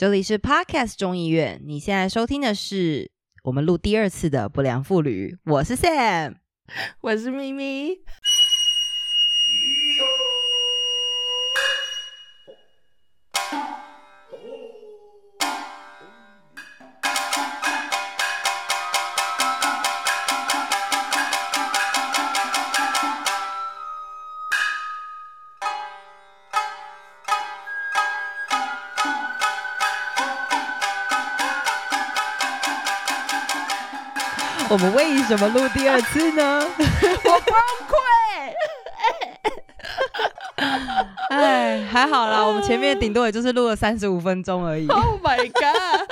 这里是 Podcast 中医院，你现在收听的是我们录第二次的不良妇女，我是 Sam，我是咪咪。我们为什么录第二次呢？我崩溃！哎，还好啦，我们前面顶多也就是录了三十五分钟而已。Oh my god！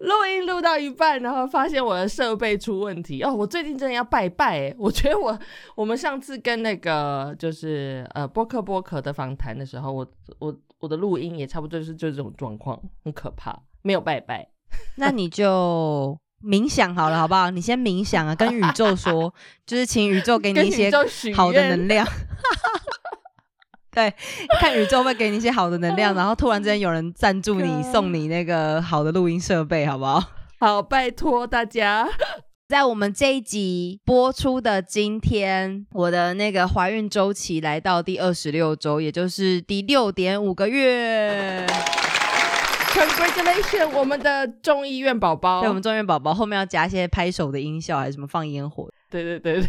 录音录到一半，然后发现我的设备出问题哦。我最近真的要拜拜哎！我觉得我我们上次跟那个就是呃波克波克的访谈的时候，我我我的录音也差不多是就这种状况，很可怕，没有拜拜。那你就。冥想好了，好不好？你先冥想啊，跟宇宙说，就是请宇宙给你一些好的能量。对，看宇宙会给你一些好的能量，然后突然之间有人赞助你，送你那个好的录音设备，好不好？好，拜托大家。在我们这一集播出的今天，我的那个怀孕周期来到第二十六周，也就是第六点五个月。Congratulations，我们的众议院宝宝。对，我们众议院宝宝后面要加一些拍手的音效，还是什么放烟火？对对对对。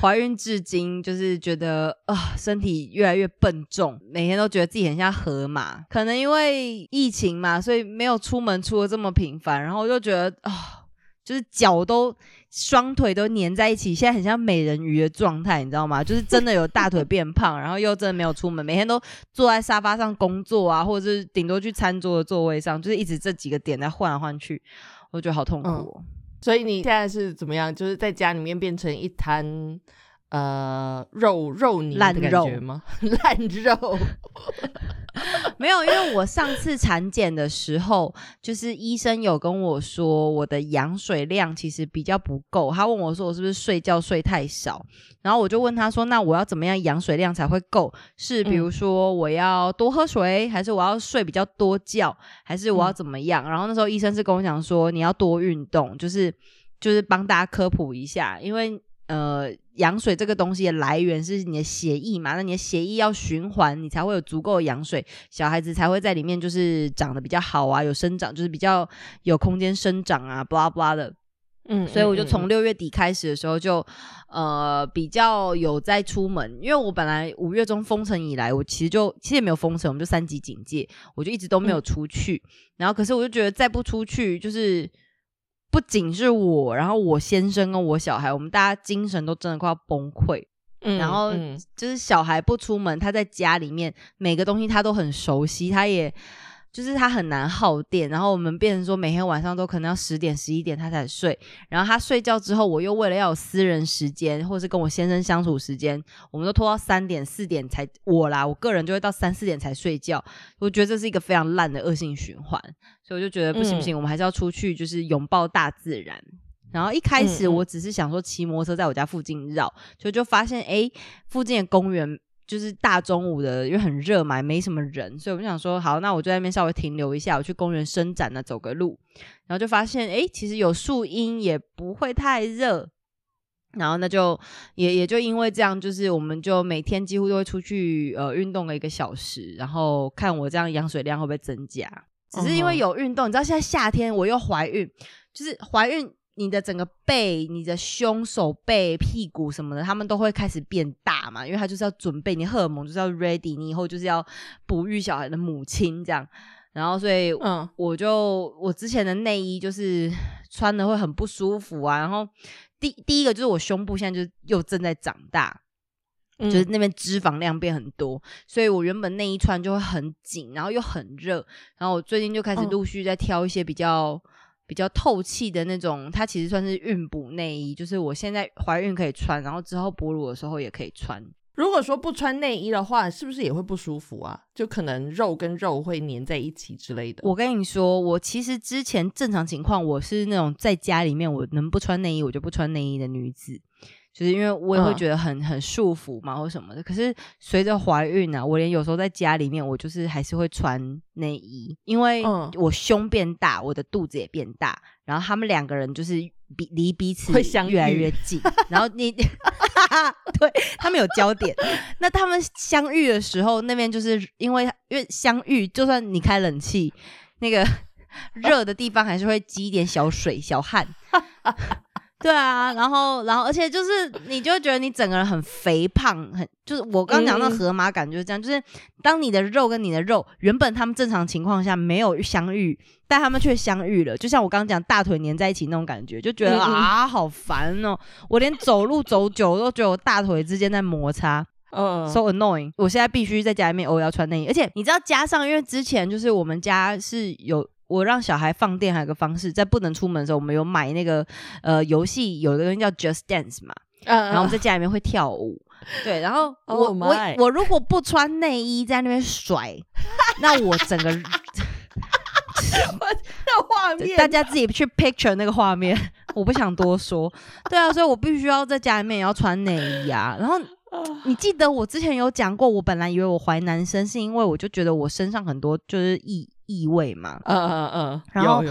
怀孕至今，就是觉得啊，身体越来越笨重，每天都觉得自己很像河马。可能因为疫情嘛，所以没有出门出的这么频繁，然后我就觉得啊，就是脚都。双腿都粘在一起，现在很像美人鱼的状态，你知道吗？就是真的有大腿变胖，然后又真的没有出门，每天都坐在沙发上工作啊，或者是顶多去餐桌的座位上，就是一直这几个点在换来换去，我觉得好痛苦。所以你现在是怎么样？就是在家里面变成一滩。呃，肉肉泥烂肉吗？烂肉 没有，因为我上次产检的时候，就是医生有跟我说我的羊水量其实比较不够。他问我说我是不是睡觉睡太少，然后我就问他说那我要怎么样羊水量才会够？是比如说我要多喝水，还是我要睡比较多觉，还是我要怎么样？然后那时候医生是跟我讲说你要多运动，就是就是帮大家科普一下，因为。呃，羊水这个东西的来源是你的血液嘛？那你的血液要循环，你才会有足够的羊水，小孩子才会在里面就是长得比较好啊，有生长，就是比较有空间生长啊，blah blah 的。嗯，所以我就从六月底开始的时候就呃比较有在出门，因为我本来五月中封城以来，我其实就其实也没有封城，我们就三级警戒，我就一直都没有出去。然后可是我就觉得再不出去就是。不仅是我，然后我先生跟我小孩，我们大家精神都真的快要崩溃。嗯，然后就是小孩不出门，他在家里面每个东西他都很熟悉，他也。就是他很难耗电，然后我们变成说每天晚上都可能要十点十一点他才睡，然后他睡觉之后，我又为了要有私人时间或是跟我先生相处时间，我们都拖到三点四点才我啦，我个人就会到三四点才睡觉，我觉得这是一个非常烂的恶性循环，所以我就觉得不行不行，我们还是要出去，就是拥抱大自然。然后一开始我只是想说骑摩托车在我家附近绕，就就发现哎，附近的公园。就是大中午的，因为很热嘛，没什么人，所以我就想说，好，那我就在那边稍微停留一下，我去公园伸展呢，走个路，然后就发现，哎，其实有树荫也不会太热，然后那就也也就因为这样，就是我们就每天几乎都会出去呃运动个一个小时，然后看我这样羊水量会不会增加。只是因为有运动，你知道现在夏天我又怀孕，就是怀孕。你的整个背、你的胸、手背、屁股什么的，他们都会开始变大嘛？因为他就是要准备你荷尔蒙，就是要 ready，你以后就是要哺育小孩的母亲这样。然后，所以，嗯，我就我之前的内衣就是穿的会很不舒服啊。然后，第第一个就是我胸部现在就又正在长大，就是那边脂肪量变很多，所以我原本内衣穿就会很紧，然后又很热。然后我最近就开始陆续在挑一些比较。比较透气的那种，它其实算是孕哺内衣，就是我现在怀孕可以穿，然后之后哺乳的时候也可以穿。如果说不穿内衣的话，是不是也会不舒服啊？就可能肉跟肉会粘在一起之类的。我跟你说，我其实之前正常情况，我是那种在家里面我能不穿内衣我就不穿内衣的女子。就是因为我也会嗯觉得很、很束缚嘛，或什么的。可是随着怀孕啊，我连有时候在家里面，我就是还是会穿内衣，因为嗯我胸变大，我的肚子也变大，然后他们两个人就是比离彼此会相越来越近，然后你 对他们有焦点。那他们相遇的时候，那边就是因为因为相遇，就算你开冷气，那个 热的地方还是会积一点小水、小汗。对啊，然后，然后，而且就是，你就会觉得你整个人很肥胖，很就是我刚刚讲那河马感就是这样，就是当你的肉跟你的肉原本他们正常情况下没有相遇，但他们却相遇了，就像我刚刚讲大腿粘在一起那种感觉，就觉得啊好烦哦，我连走路走久都觉得我大腿之间在摩擦。嗯 so annoying！我现在必须在家里面偶尔要穿内衣，而且你知道，加上因为之前就是我们家是有我让小孩放电，还有个方式，在不能出门的时候，我们有买那个呃游戏，有一个东西叫 Just Dance 嘛，嗯，然后我们在家里面会跳舞，对，然后 我、Oh 我我如果不穿内衣在那边甩，那我整个 那画面，大家自己去 picture 那个画面，我不想多说。对啊，所以我必须要在家里面也要穿内衣啊。然后你记得我之前有讲过，我本来以为我怀男生，是因为我就觉得我身上很多就是异异味嘛。嗯嗯嗯，然后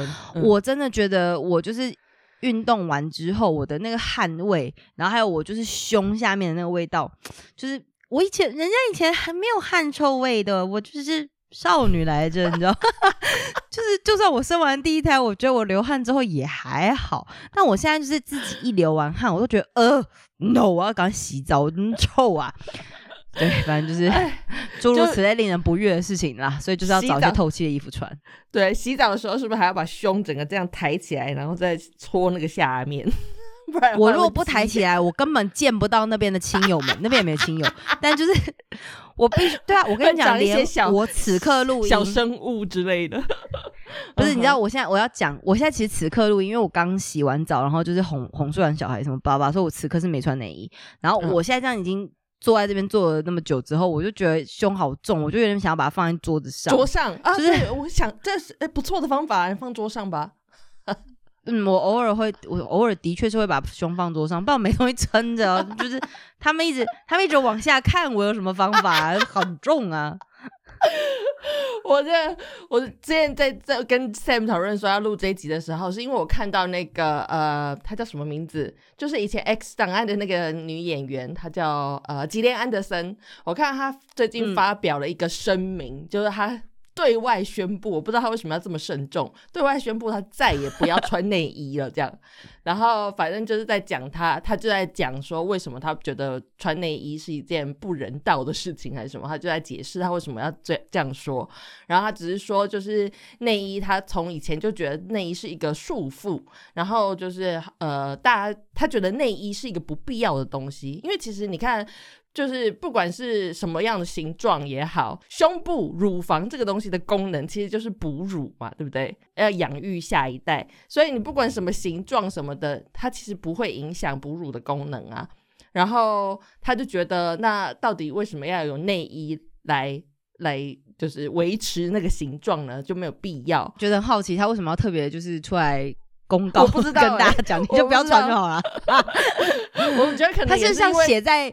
我真的觉得我就是运动完之后，我的那个汗味，然后还有我就是胸下面的那个味道，就是我以前人家以前还没有汗臭味的，我就是少女来着，你知道。就是，就算我生完第一胎，我觉得我流汗之后也还好，但我现在就是自己一流完汗，我都觉得呃，no，我要赶快洗澡，我真臭啊！对，反正就是诸如此类令人不悦的事情啦，所以就是要找一些透气的衣服穿。对，洗澡的时候是不是还要把胸整个这样抬起来，然后再搓那个下面？我如果不抬起来，我根本见不到那边的亲友们，那边也没有亲友。但就是 我必须对啊，我跟你讲，一些连小我此刻录音，小生物之类的，不是，你知道我现在我要讲，我现在其实此刻录音，因为我刚洗完澡，然后就是哄哄睡完小孩什么巴拉巴拉，所以我此刻是没穿内衣。然后嗯我现在这样已经坐在这边坐了那么久之后，我就觉得胸好重，我就有点想要把它放在桌子上。桌上啊，就是，我想这是哎不错的方法，放桌上吧。嗯，我偶尔会，我偶尔的确是会把胸放桌上，不然没东西撑着哦。就是他们一直，他们一直往下看，我有什么方法？很重啊。我这我之前在在跟 Sam 讨论说要录这一集的时候，是因为我看到那个呃，她叫什么名字？就是以前 X 档案的那个女演员，她叫呃吉莲安德森。我看到她最近嗯发表了一个声明，就是她。对外宣布，我不知道他为什么要这么慎重。对外宣布他再也不要穿内衣了，这样。然后反正就是在讲他，他就在讲说为什么他觉得穿内衣是一件不人道的事情，还是什么？他就在解释他为什么要这这样说。然后他只是说，就是内衣，他从以前就觉得内衣是一个束缚，然后就是呃，大家他觉得内衣是一个不必要的东西，因为其实你看。就是不管是什么样的形状也好，胸部、乳房这个东西的功能其实就是哺乳嘛，对不对？要养育下一代，所以你不管什么形状什么的，它其实不会影响哺乳的功能啊。然后他就觉得，那到底为什么要有内衣来来就是维持那个形状呢？就没有必要。觉得很好奇，他为什么要特别就是出来公告，我不知道 跟大家讲，你就不要穿就好了。我觉得可能他是像写在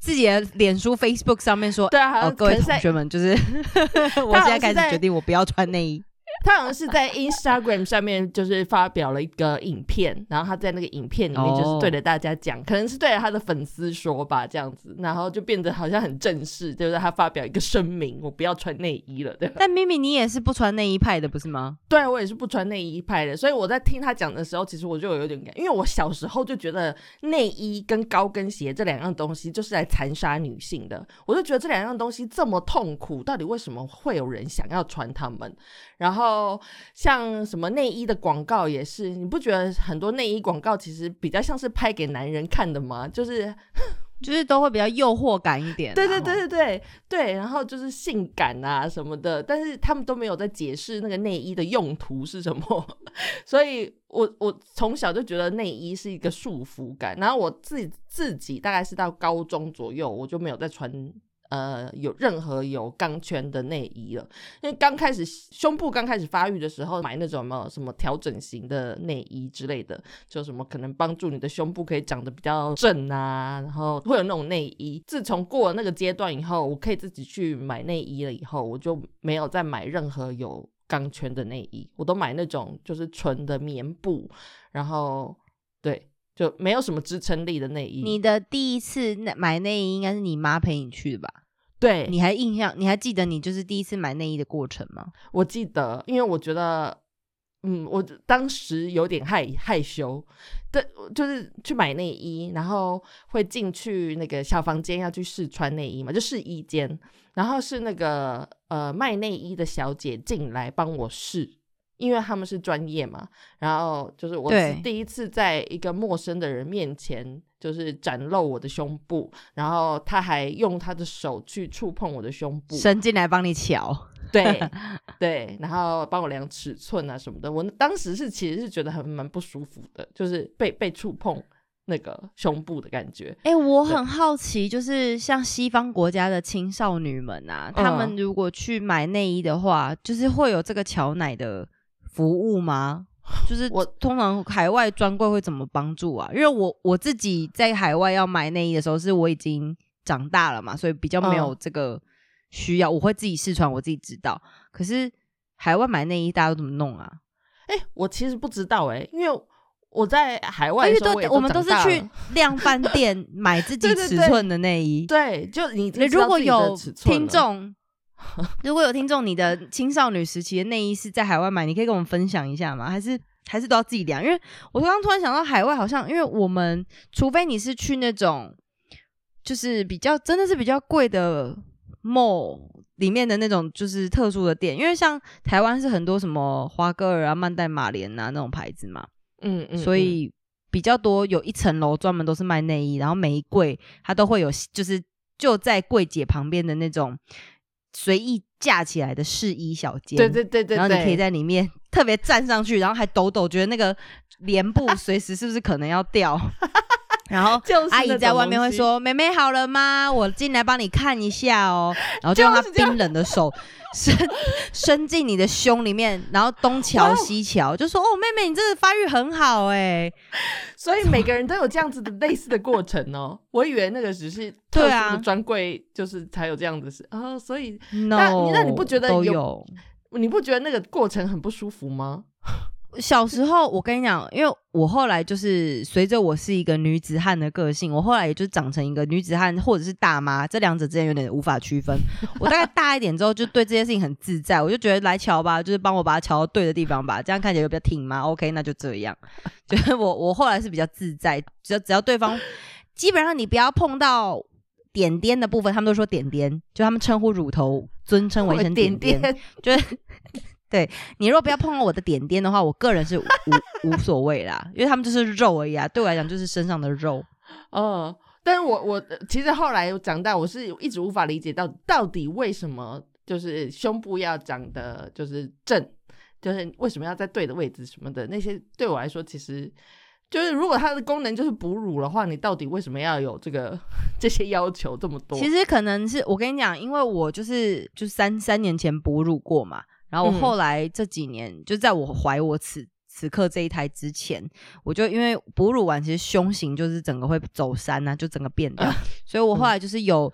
自己的脸书、Facebook 上面说，对啊，哦，各位同学们，就是 我现在开始决定，我不要穿内衣。他好像是在 Instagram 上面就是发表了一个影片，然后他在那个影片里面就是对着大家讲，可能是对着他的粉丝说吧，这样子，然后就变得好像很正式，就是他发表一个声明，我不要穿内衣了，对吧？但咪咪，你也是不穿内衣派的，不是吗？对我也是不穿内衣派的，所以我在听他讲的时候，其实我就有点感，因为我小时候就觉得内衣跟高跟鞋这两样东西就是来残杀女性的，我就觉得这两样东西这么痛苦，到底为什么会有人想要穿它们？然后像什么内衣的广告也是，你不觉得很多内衣广告其实比较像是拍给男人看的吗？就是 就是都会比较诱惑感一点啊。对对对，对对对，然后就是性感啊什么的，但是他们都没有在解释那个内衣的用途是什么，所以我我从小就觉得内衣是一个束缚感，然后我自己自己大概是到高中左右，我就没有再穿呃有任何有钢圈的内衣了。因为刚开始胸部刚开始发育的时候，买那种什么什么调整型的内衣之类的，就什么可能帮助你的胸部可以长得比较正啊，然后会有那种内衣。自从过了那个阶段以后，我可以自己去买内衣了以后，我就没有再买任何有钢圈的内衣，我都买那种就是纯的棉布，然后对。就没有什么支撑力的内衣。你的第一次买内衣应该是你妈陪你去的吧？对，你还印象？你还记得你就是第一次买内衣的过程吗？我记得，因为我觉得，嗯，我当时有点害害羞，对，就是去买内衣，然后会进去那个小房间要去试穿内衣嘛，就试衣间，然后是那个呃卖内衣的小姐进来帮我试。因为他们是专业嘛，然后就是我是第一次在一个陌生的人面前，就是展露我的胸部，然后他还用他的手去触碰我的胸部，伸进来帮你瞧，对 对，然后帮我量尺寸啊什么的。我当时是其实是觉得很蛮不舒服的，就是被被触碰那个胸部的感觉。哎，我很好奇，就是像西方国家的青少女们啊，他们如果去买内衣的话，就是会有这个乔奶的。服务吗？就是我通常海外专柜会怎么帮助啊？因为我我自己在海外要买内衣的时候，是我已经长大了嘛，所以比较没有这个需要。我会自己试穿，我自己知道。可是海外买内衣，大家都怎么弄啊？哎，我其实不知道哎，因为我在海外，因为都我们都是去 量贩店买自己尺寸的内衣。对，就你如果有听众。如果有听众，你的青少女时期的内衣是在海外买，你可以跟我们分享一下吗？还是还是都要自己量？因为我刚刚突然想到，海外好像，因为我们除非你是去那种就是比较真的是比较贵的 mall 里面的那种就是特殊的店，因为像台湾是很多什么华歌尔啊、曼黛玛莲啊那种牌子嘛，嗯嗯，所以比较多有一层楼专门都是卖内衣，然后每一柜它都会有，就是就在柜姐旁边的那种。随意架起来的试衣小间，对对对对，然后你可以在里面特别站上去，然后还抖抖，觉得那个帘布随时是不是可能要掉。然后阿姨在外面会说：“妹妹好了吗？我进来帮你看一下哦。”然后就用她冰冷的手伸伸进你的胸里面，然后东瞧西瞧，就说：“哦，妹妹，你这个发育很好哎。”所以每个人都有这样子的类似的过程哦。我以为那个只是特殊的专柜，就是才有这样子事哦。所以那那你不觉得有？你不觉得那个过程很不舒服吗？小时候，我跟你讲，因为我后来就是随着我是一个女子汉的个性，我后来也就长成一个女子汉或者是大妈，这两者之间有点无法区分。我大概大一点之后，就对这件事情很自在，我就觉得来瞧吧，就是帮我把它瞧到对的地方吧，这样看起来比较挺嘛。OK，那就这样。就是我我后来是比较自在，只要只要对方基本上你不要碰到点点的部分，他们都说点点，就他们称呼乳头尊称为成点点，就是。对你如果不要碰到我的点点的话，我个人是无无所谓啦，因为他们就是肉而已啊，对我来讲就是身上的肉。哦，但是我我其实后来长大，我是一直无法理解到到底为什么就是胸部要长得就是正，就是为什么要在对的位置什么的那些，对我来说其实就是如果它的功能就是哺乳的话，你到底为什么要有这个 这些要求这么多？其实可能是我跟你讲，因为我就是就三三年前哺乳过嘛。然后我后来这几年，就在我怀我此此刻这一胎之前，我就因为哺乳完，其实胸型就是整个会走山呐，就整个变掉。所以我后来就是有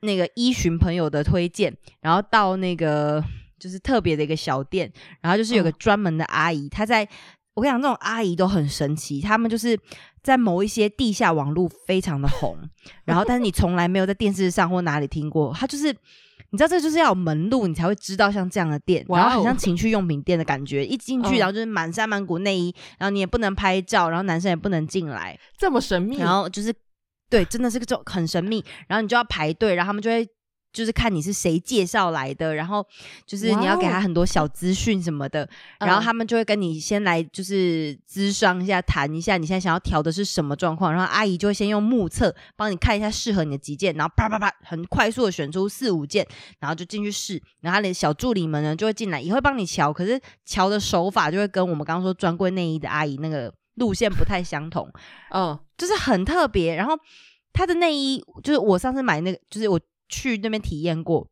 那个依循朋友的推荐，然后到那个就是特别的一个小店，然后就是有个专门的阿姨，她在我跟你讲，这种阿姨都很神奇，他们就是在某一些地下网络非常的红，然后但是你从来没有在电视上或哪里听过，她就是。你知道这就是要有门路，你才会知道像这样的店，然后很像情趣用品店的感觉。一进去，然后就是满山满谷内衣，然后你也不能拍照，然后男生也不能进来，这么神秘。然后就是，对，真的是个种很神秘。然后你就要排队，然后他们就会。就是看你是谁介绍来的，然后就是你要给他很多小资讯什么的，然后他们就会跟你先来就是咨商一下，谈一下你现在想要调的是什么状况，然后阿姨就会先用目测帮你看一下适合你的几件，然后啪啪啪很快速的选出四五件，然后就进去试，然后他的小助理们呢就会进来也会帮你瞧，可是瞧的手法就会跟我们刚刚说专柜内衣的阿姨那个路线不太相同，嗯，就是很特别。然后他的内衣就是我上次买那个，就是我。去那边体验过，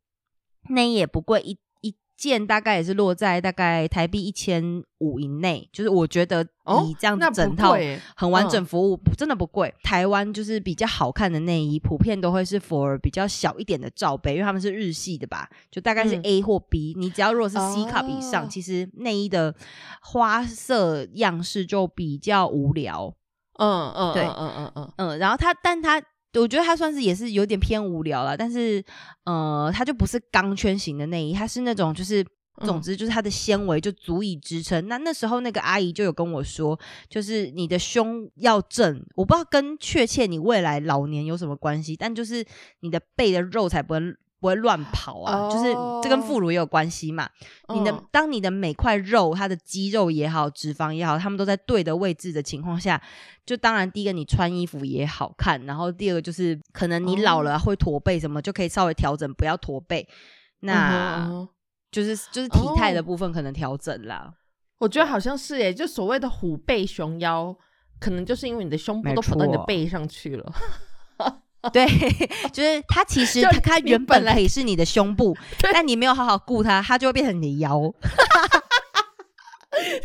内衣也不贵，一一件大概也是落在大概台币一千五以内，就是我觉得以这样整套很完整嗯服务，真的不贵。台湾就是比较好看的内衣，普遍都会是 for 比较小一点的罩杯，因为他们是日系的吧，就大概是嗯 A 或 B、你只要如果是 C cup 以上，哦其实内衣的花色样式就比较无聊。嗯嗯对嗯嗯嗯嗯，嗯，然后它，但它。我觉得它算是也是有点偏无聊了，但是呃，它就不是钢圈型的内衣，它是那种就是总嗯之就是它的纤维就足以支撑。那那时候那个阿姨就有跟我说，就是你的胸要正，我不知道跟确切你未来老年有什么关系，但就是你的背的肉才不会不会乱跑啊，就是这跟副乳也有关系嘛。你的嗯当你的每块肉，它的肌肉也好，脂肪也好，它们都在对的位置的情况下，就当然第一个你穿衣服也好看，然后第二个就是可能你老了会驼背什么，就可以稍微调整，不要驼背。那、就是就是体态的哦部分可能调整啦。我觉得好像是诶，就所谓的虎背熊腰，可能就是因为你的胸部都跑到你的背上去了。对，就是它其实它原本可以是你的胸部，但你没有好好顾它，它就会变成你的腰。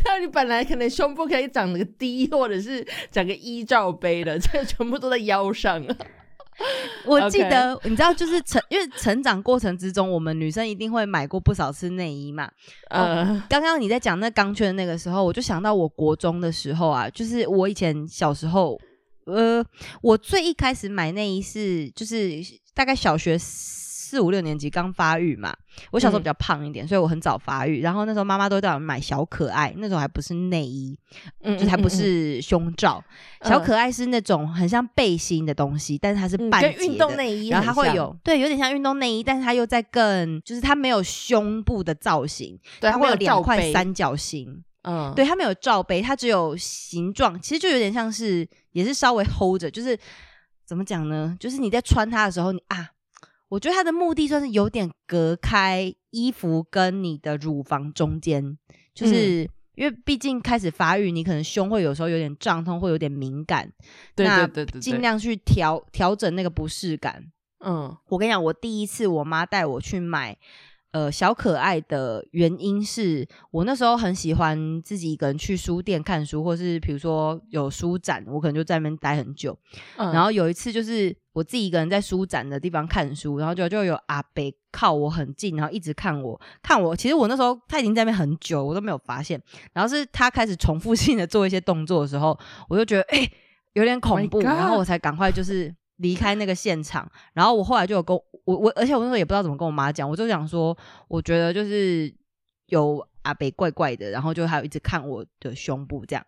那你本来可能胸部可以长个 D，或者是长个一罩杯的，这全部都在腰上。我记得你知道，就是成因为成长过程之中，我们女生一定会买过不少次内衣嘛。呃，刚刚你在讲那钢圈的那个时候，我就想到我国中的时候啊，就是我以前小时候，呃，我最一开始买内衣是就是大概小学四五六年级刚发育嘛。我小时候嗯比较胖一点，所以我很早发育。然后那时候妈妈都会带我买小可爱，那种还不是内衣，嗯就还不是胸罩。小可爱是那种很像背心的东西，但是它是嗯半运动内衣然后它会有对，有点像运动内衣，但是它又在更，就是它没有胸部的造型，对，它会有两，块三角形，嗯，对，它没有罩杯，它只有形状，其实就有点像是，也是稍微 hold 着，就是怎么讲呢？就是你在穿它的时候，你啊，我觉得它的目的算是有点隔开衣服跟你的乳房中间，就是。因为毕竟开始发育，你可能胸会有时候有点胀痛，会有点敏感，对那对对对，对尽，量去调调整那个不适感。嗯我跟你讲，我第一次我妈带我去买呃小可爱的原因是我那时候很喜欢自己一个人去书店看书，或是比如说有书展，我可能就在那边待很久。嗯，然后有一次就是我自己一个人在书展的地方看书，然后就就有阿北靠我很近，然后一直看我看我。其实我那时候他已经在那边很久，我都没有发现。然后是他开始重复性的做一些动作的时候，我就觉得哎、有点恐 Oh 怖，然后我才赶快就是离开那个现场。然后我后来就有跟我我，而且我那时候也不知道怎么跟我妈讲，我就想说，我觉得就是有阿北怪怪的，然后就还有一直看我的胸部这样。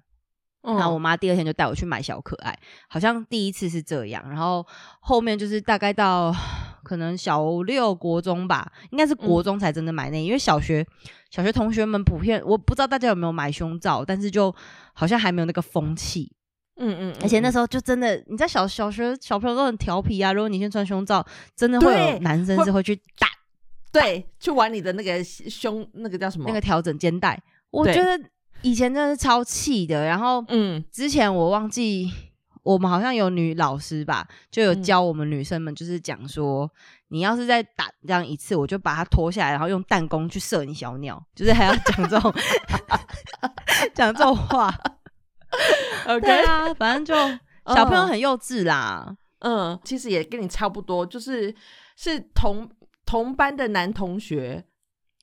嗯然后我妈第二天就带我去买小可爱，好像第一次是这样，然后后面就是大概到可能小六国中吧，应该是国中才真的买内衣，因为小学小学同学们普遍我不知道大家有没有买胸罩，但是就好像还没有那个风气，嗯嗯，而且那时时候就真的你知道小小学小朋友都很调皮啊，如果你先穿胸罩，真的会有男生是会去打对去玩你的那个胸，那个叫什么？那个调整肩带，我觉得以前真的是超气的，然后嗯之前我忘记，我们好像有女老师吧，就有嗯教我们女生们，就是讲说，你要是再打这样一次，我就把它脱下来，然后用弹弓去射你小鸟，就是还要讲这种 讲这种话。OK，对啊，反正就小朋友嗯很幼稚啦。嗯，其实也跟你差不多，就是是同同班的男同学，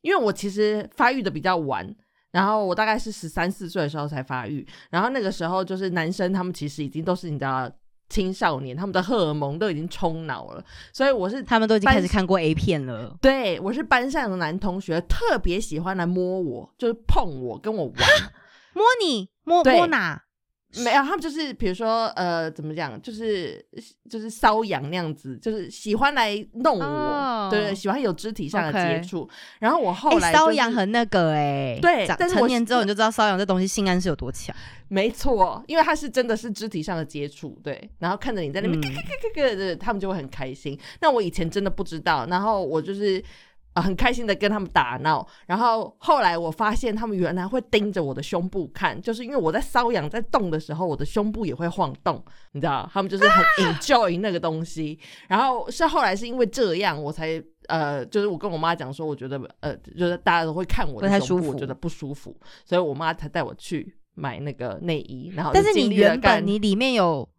因为我其实发育的比较晚，然后我大概是十三四岁的时候才发育，然后那个时候就是男生他们其实已经都是你知道青少年，他们的荷尔蒙都已经冲脑了，所以我是他们都已经开始看过 A 片了。对我是班上的男同学，特别喜欢来摸我，就是碰我，跟我玩。摸你摸摸哪？没有，他们就是比如说呃，怎么讲，就是就是瘙痒那样子，就是喜欢来弄我，哦对，喜欢有肢体上的接触。然后我后哎，来、就是瘙痒很那个哎，长对但是成年之后你就知道瘙痒这东西性暗示有多强。没错，因为他是真的是肢体上的接触，对，然后看着你在那边咯咯咯咯的，他们就会很开心。那我以前真的不知道，然后我就是啊，很开心的跟他们打闹，然后后来我发现他们原来会盯着我的胸部看，就是因为我在瘙痒在动的时候，我的胸部也会晃动，你知道，他们就是很 enjoy 那个东西。然后是后来是因为这样，我才呃，就是我跟我妈讲说，我觉得呃，就是大家都会看我的胸部，我觉得不舒服，所以我妈才带我去买那个内衣。然后，但是你原本你里面有。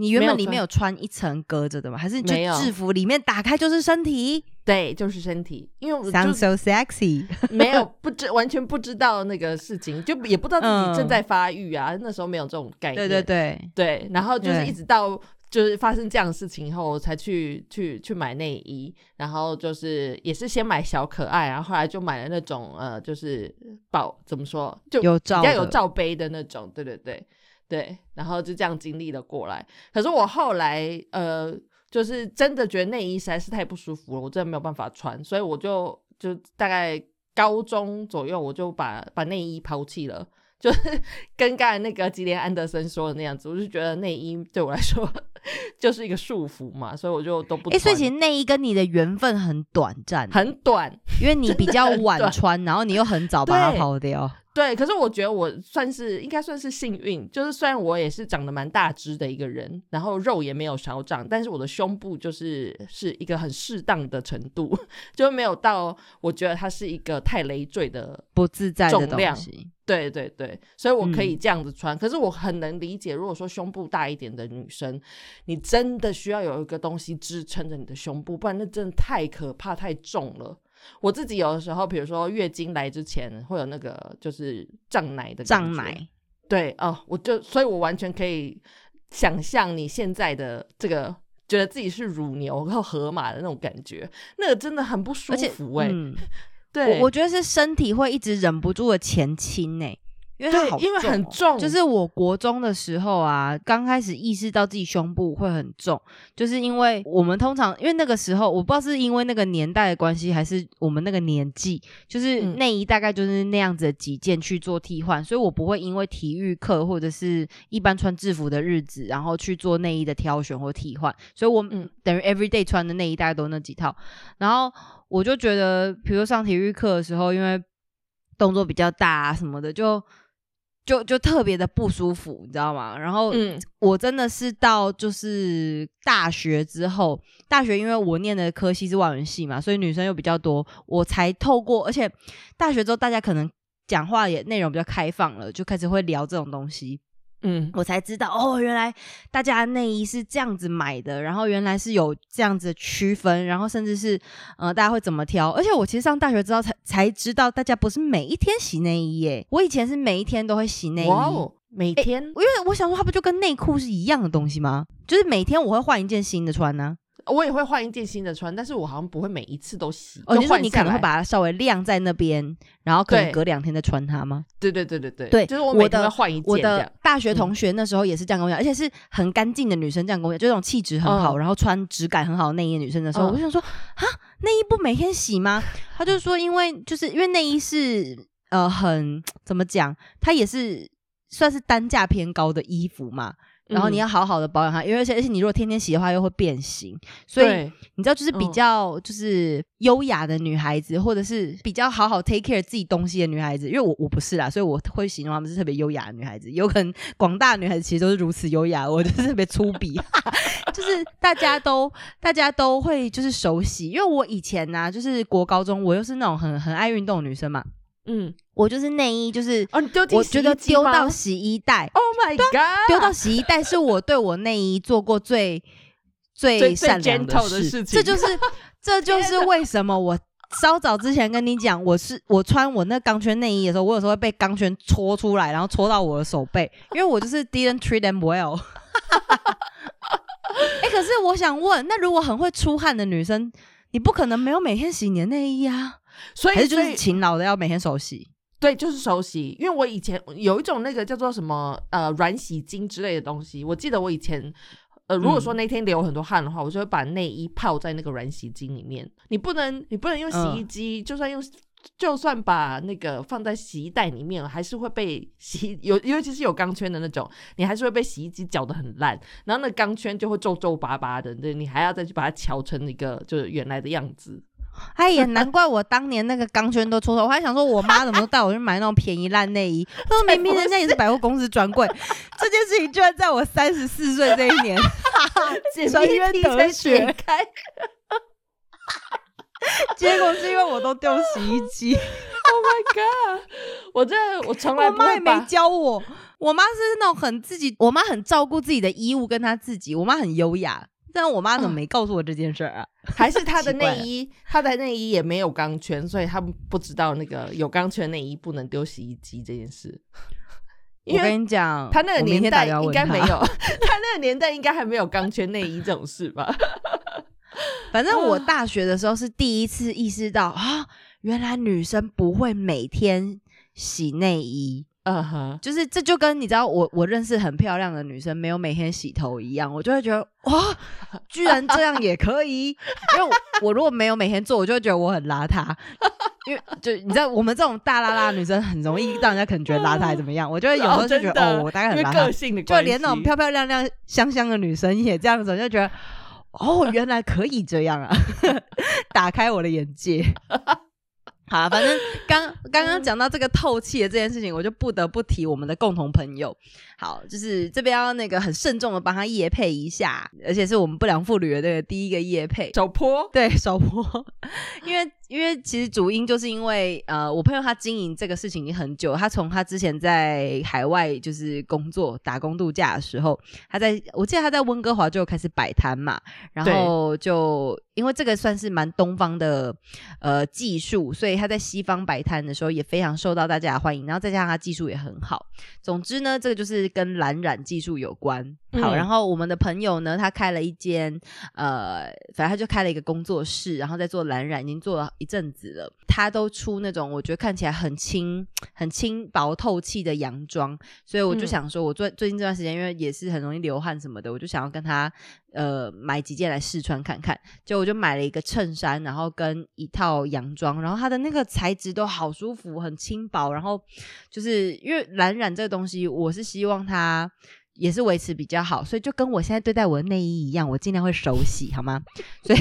你原本里面有穿一层隔着的吗？还是就制服里面打开就是身体？对，就是身体。因为 sound so sexy，没有不知完全不知道那个事情，就也不知道自己正在发育啊。那时候没有这种概念。对对对对。然后就是一直到就是发生这样的事情以后，我才去去去买内衣。然后就是也是先买小可爱，然后后来就买了那种呃，就是宝怎么说，就有罩比较有罩杯的那种。对对对。对，然后就这样经历了过来。可是我后来，呃，就是真的觉得内衣实在是太不舒服了，我真的没有办法穿，所以我就就大概高中左右，我就把把内衣抛弃了。就是 跟刚才那个吉连安德森说的那样子，我就觉得内衣对我来说 就是一个束缚嘛，所以我就都不。哎，所以其实内衣跟你的缘分很短暂，很短，因为你比较晚穿，然后你又很早把它抛掉。对，可是我觉得我算是应该算是幸运，就是虽然我也是长得蛮大只的一个人，然后肉也没有少长，但是我的胸部就是是一个很适当的程度，就没有到我觉得它是一个太累赘的不自在的东西。对对对，所以我可以这样子穿。可是我很能理解，如果说胸部大一点的女生，你真的需要有一个东西支撑着你的胸部，不然那真的太可怕、太重了。我自己有的时候，比如说月经来之前会有那个就是胀奶的胀奶，对哦，我就所以，我完全可以想象你现在的这个觉得自己是乳牛和河马的那种感觉，那个真的很不舒服哎。对，我我觉得是身体会一直忍不住的前倾哎。因为它好，因为很重，就是我国中的时候啊，刚开始意识到自己胸部会很重，就是因为我们通常因为那个时候，我不知道是因为那个年代的关系，还是我们那个年纪，就是内衣大概就是那样子的几件去做替换，所以我不会因为体育课或者是一般穿制服的日子，然后去做内衣的挑选或替换，所以我等于 every day 穿的内衣大概都那几套，然后我就觉得，比如上体育课的时候，因为动作比较大啊什么的，就。就就特别的不舒服，你知道吗？然后，嗯，我真的是到就是大学之后，大学因为我念的科系是外文系嘛，所以女生又比较多，我才透过，而且大学之后大家可能讲话也内容比较开放了，就开始会聊这种东西。嗯，我才知道哦，原来大家内衣是这样子买的，然后原来是有这样子区分，然后甚至是呃，大家会怎么挑？而且我其实上大学之后才才知道，大家不是每一天洗内衣耶。我以前是每一天都会洗内衣，每天，因为我想说，它不就跟内裤是一样的东西吗？就是每天我会换一件新的穿呢。我也会换一件新的穿，但是我好像不会每一次都洗。哦，你说你可能会把它稍微晾在那边，然后可能隔两天再穿它吗？对对对对对，对，就是我我的换一件。我的大学同学那时候也是这样跟我讲，而且是很干净的女生这样跟我讲，就那种气质很好，然后穿质感很好的内衣女生的时候，我就想说啊，内衣不每天洗吗？他就说，因为就是因为内衣是呃很怎么讲，它也是算是单价偏高的衣服嘛。然后你要好好的保养它，因为而且而且你如果天天洗的话又会变形，所以你知道就是比较就是优雅的女孩子，或者是比较好好 take care 自己东西的女孩子，因为我我不是啦，所以我会形容她们是特别优雅的女孩子。有可能广大女孩子其实都是如此优雅，我就是特别粗鄙，就是大家都大家都会就是熟悉，因为我以前呢就是国高中，我又是那种很很爱运动的女生嘛。嗯，我就是内衣，就是我觉得丢到洗衣袋。Oh my god！丢到洗衣袋是我对我内衣做过最 最善良的事情。这就是这就是为什么我稍早之前跟你讲，我是我穿我那钢圈内衣的时候，我有时候会被钢圈戳出来，然后戳到我的手背，因为我就是 didn't treat them well。哎，可是我想问，那如果很会出汗的女生，你不可能没有每天洗你的内衣啊？所以还是就是勤劳的要每天手洗，对，就是手洗。因为我以前有一种那个叫做什么呃软洗精之类的东西，我记得我以前呃如果说那天流很多汗的话，我就会把内衣泡在那个软洗精里面。你不能你不能用洗衣机，就算用就算把那个放在洗衣袋里面，还是会被 洗有尤其是有钢圈的那种，你还是会被洗衣机搅得很烂，然后那钢圈就会皱皱巴巴的，对你还要再去把它敲成一个就是原来的样子。哎呀，难怪我当年那个钢圈都戳错，我还想说我妈怎么都带我去买那种便宜烂内衣，她说明明人家也是百货公司专柜，这件事情居然在我三十四岁这一年，沉冤得雪开。结果是因为我都丢洗衣机。Oh my god！我这我从来我妈也没教我，我妈是那种很自己，我妈很照顾自己的衣物跟她自己，我妈很优雅。但我妈怎么没告诉我这件事儿啊？还是她的内衣，她的内衣也没有钢圈，所以她不知道那个有钢圈内衣不能丢洗衣机这件事。我因为跟你讲，她那个年代应该没有，她那个年代应该还没有钢圈内衣这种事吧？反正我大学的时候是第一次意识到啊，原来女生不会每天洗内衣，嗯哼，就是这就跟你知道我我认识很漂亮的女生没有每天洗头一样，我就会觉得哇，居然这样也可以。因为我我如果没有每天做，我就会觉得我很邋遢。因为就你知道，我们这种大拉拉的女生很容易让人家可能觉得邋遢还怎么样，我就会有时候就觉得哦，我大概很邋遢就，连那种漂漂亮亮、香香的女生也这样子，就觉得哦，原来可以这样啊，打开我的眼界。好啊，反正 刚刚刚讲到这个透气的这件事情，我就不得不提我们的共同朋友。好，就是这边要那个很慎重的帮他夜配一下，而且是我们不良妇女的那个第一个夜配。手坡，对首播，因为因为其实主因就是因为呃，我朋友他经营这个事情已经很久，他从他之前在海外就是工作打工度假的时候，他在我记得他在温哥华就开始摆摊嘛，然后就因为这个算是蛮东方的呃技术，所以他在西方摆摊的时候也非常受到大家的欢迎，然后再加上他技术也很好，总之呢，这个就是跟蓝染技术有关。好，嗯然后我们的朋友呢，他开了一间呃，反正他就开了一个工作室，然后在做蓝染，已经做了一阵子了。他都出那种我觉得看起来很轻、很轻薄透气的洋装，所以我就嗯想说，我最最近这段时间，因为也是很容易流汗什么的，我就想要跟他呃买几件来试穿看看。结果我就买了一个衬衫，然后跟一套洋装，然后它的那个材质都好舒服，很轻薄，然后就是因为蓝染这个东西，我是希望它。也是维持比较好，所以就跟我现在对待我的内衣一样，我尽量会手洗，好吗？所以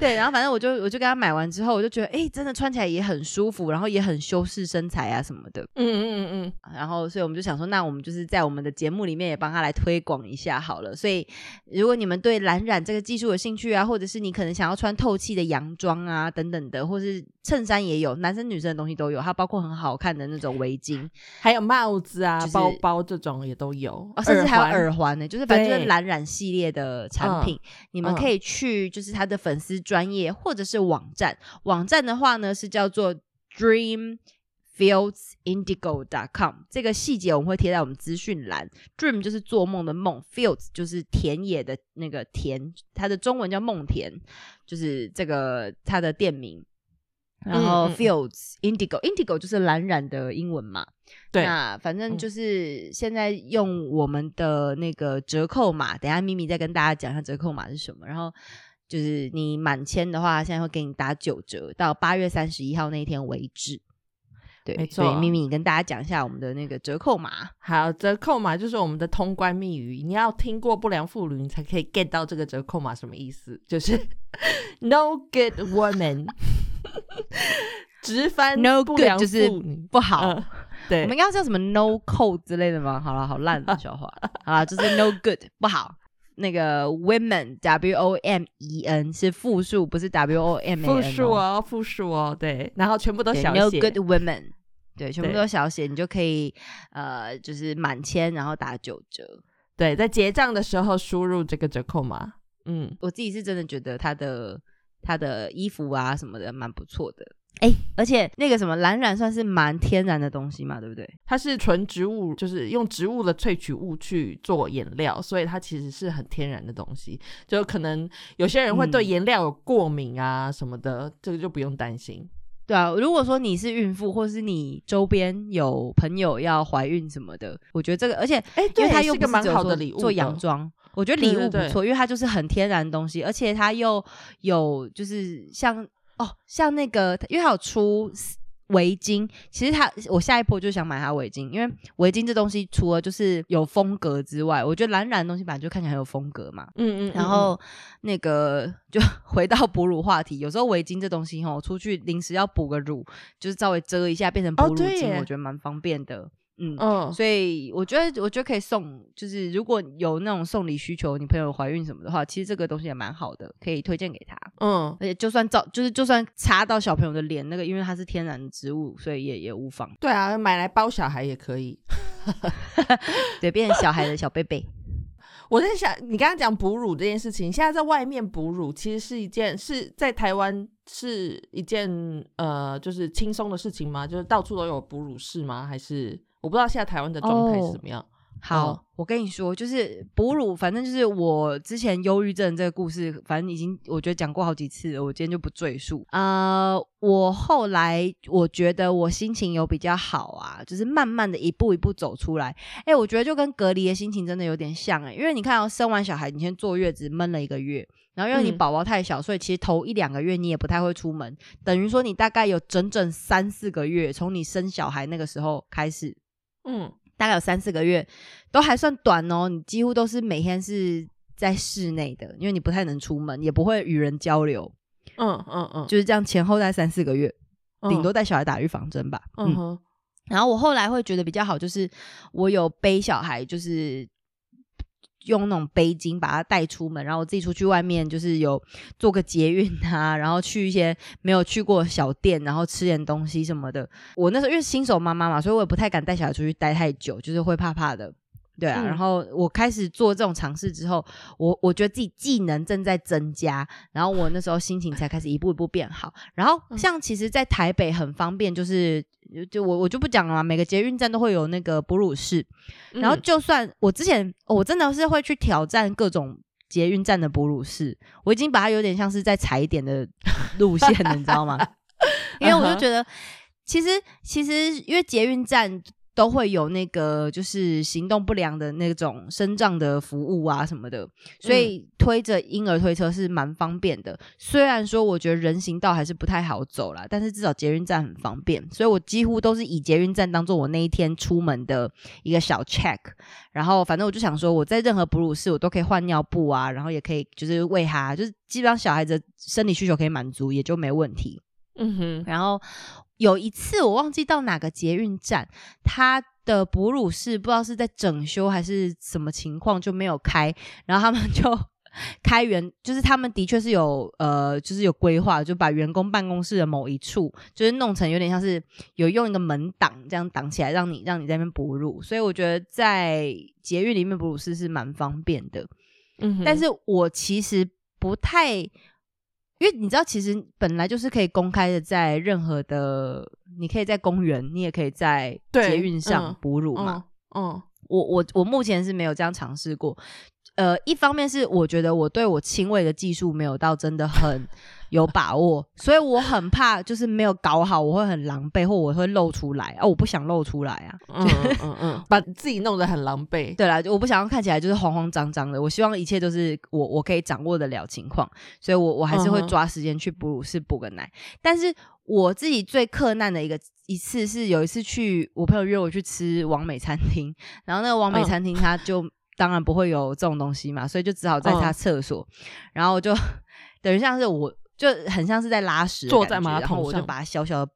对，然后反正我就我就给他买完之后，我就觉得哎、诶真的穿起来也很舒服，然后也很修饰身材啊什么的。嗯嗯嗯嗯，然后，所以我们就想说，那我们就是在我们的节目里面也帮他来推广一下好了。所以，如果你们对蓝染这个技术有兴趣啊，或者是你可能想要穿透气的洋装啊等等的，或是衬衫也有，男生女生的东西都有，还有包括很好看的那种围巾，还有帽子啊、就是包包这种也都有，哦，甚至还有耳环呢，就是反正就是蓝染系列的产品，你们嗯可以去就是他的粉丝专业或者是网站，网站的话呢是叫做 Dream。fieldsindigo.com 这个细节我们会贴在我们资讯栏。Dream 就是做梦的梦，Fields 就是田野的那个田，它的中文叫梦田，就是这个它的店名。然后 Fields Indigo Indigo 就是蓝染的英文嘛，对，那反正嗯就是现在用我们的那个折扣码，等一下咪咪再跟大家讲一下折扣码是什么。然后就是你满千的话，现在会给你打九折，到八月三十一号那一天为止。对，没所以错咪咪你跟大家讲一下我们的那个折扣码。好，折扣码就是我们的通关密语，你要听过不良妇女，你才可以 get 到这个折扣码什么意思，就是 no good woman，直翻 No 不 good 良就是不好，嗯对我们应该叫什么 no code 之类的吗？好了，好烂的 笑话，好了，就是 no good 不好。那个 women w o m e n 是复数，不是 w o m 复数哦，复数哦，对，然后全部都对小 no 写。good women，对，全部都小写，你就可以呃，就是满千，然后打九折。对，在结账的时候输入这个折扣码，嗯，我自己是真的觉得他的他的衣服啊什么的蛮不错的。哎、而且那个什么蓝染算是蛮天然的东西嘛，对不对？它是纯植物，就是用植物的萃取物去做颜料，所以它其实是很天然的东西。就可能有些人会对嗯颜料有过敏啊什么的，这个就不用担心。对啊，如果说你是孕妇，或是你周边有朋友要怀孕什么的，我觉得这个，而且哎，因对，为它又不是个蛮好的礼物，做洋。装，我觉得礼对对对物不错，因为它就是很天然的东西，而且它又有就是像哦，像那个，因为它有出围巾，其实他我下一波就想买他围巾，因为围巾这东西除了就是有风格之外，我觉得蓝蓝的东西本来就看起来很有风格嘛。嗯嗯，然后那个就 回到哺乳话题，有时候围巾这东西吼，出去临时要补个乳，就是稍微遮一下变成哺乳巾，我觉得蛮方便的。嗯嗯，所以我觉得我觉得可以送，就是如果有那种送礼需求，你朋友怀孕什么的话，其实这个东西也蛮好的，可以推荐给他。嗯，而且就算照，就是就算擦到小朋友的脸，那个因为它是天然植物，所以也也无妨。对啊，买来包小孩也可以，对，变成小孩的小贝贝。我在想，你刚刚讲哺乳这件事情，现在在外面哺乳其实是一件是在台湾是一件呃，就是轻松的事情吗？就是到处都有哺乳室吗？还是？我不知道现在台湾的状态是怎么样。好，我跟你说，就是哺乳，反正就是我之前忧郁症这个故事，反正已经我觉得讲过好几次了，我今天就不赘述。呃，我后来我觉得我心情有比较好啊，就是慢慢的一步一步走出来。哎，我觉得就跟隔离的心情真的有点像哎，因为你看，生完小孩，你先坐月子闷了一个月，然后因为你宝宝太小，所以其实头一两个月你也不太会出门，等于说你大概有整整三四个月，从你生小孩那个时候开始。嗯，大概有三四个月，都还算短哦。你几乎都是每天是在室内的，因为你不太能出门，也不会与人交流。嗯嗯嗯，就是这样，前后在三四个月，顶多带小孩打预防针吧。嗯哼。然后我后来会觉得比较好，就是我有背小孩，就是。用那种背巾把它带出门，然后我自己出去外面，就是有做个捷运啊，然后去一些没有去过小店，然后吃点东西什么的。我那时候因为新手妈妈嘛，所以我也不太敢带小孩出去待太久，就是会怕怕的。对啊，然后我开始做这种尝试之后，我我觉得自己技能正在增加，然后我那时候心情才开始一步一步变好。然后像其实，在台北很方便，就是就我我就不讲了嘛，每个捷运站都会有那个哺乳室。然后就算我之前我真的是会去挑战各种捷运站的哺乳室，我已经把它有点像是在踩点的 路线了，你知道吗？因为我就觉得，其实其实因为捷运站。都会有那个就是行动不良的那种身障的服务啊什么的，所以推着婴儿推车是蛮方便的。虽然说我觉得人行道还是不太好走啦，但是至少捷运站很方便，所以我几乎都是以捷运站当做我那一天出门的一个小 check。然后反正我就想说，我在任何哺乳室我都可以换尿布啊，然后也可以就是喂他，就是基本上小孩子生理需求可以满足，也就没问题。嗯哼，然后。有一次我忘记到哪个捷运站，他的哺乳室不知道是在整修还是什么情况就没有开，然后他们就 开员，就是他们的确是有呃，就是有规划，就把员工办公室的某一处就是弄成有点像是有用一个门挡这样挡起来，让你让你在那边哺乳，所以我觉得在捷运里面哺乳室是蛮方便的。嗯，但是我其实不太。因为你知道，其实本来就是可以公开的，在任何的，你可以在公园，你也可以在捷运上哺乳嘛。嗯，我我我目前是没有这样尝试过。呃，一方面是我觉得我对我亲喂的技术没有到真的很。有把握，所以我很怕，就是没有搞好，我会很狼狈，或我会露出来啊！我不想露出来啊，嗯嗯嗯，把自己弄得很狼狈。对啦，我不想要看起来就是慌慌张张的。我希望一切都是我我可以掌握得了情况，所以我我还是会抓时间去哺乳室补个奶。但是我自己最克难的一个一次是有一次去我朋友约我去吃王美餐厅，然后那个王美餐厅他就当然不会有这种东西嘛，所以就只好在他厕所，然后就 等于像是我。就很像是在拉屎，坐在马桶上，然后我就把它小小的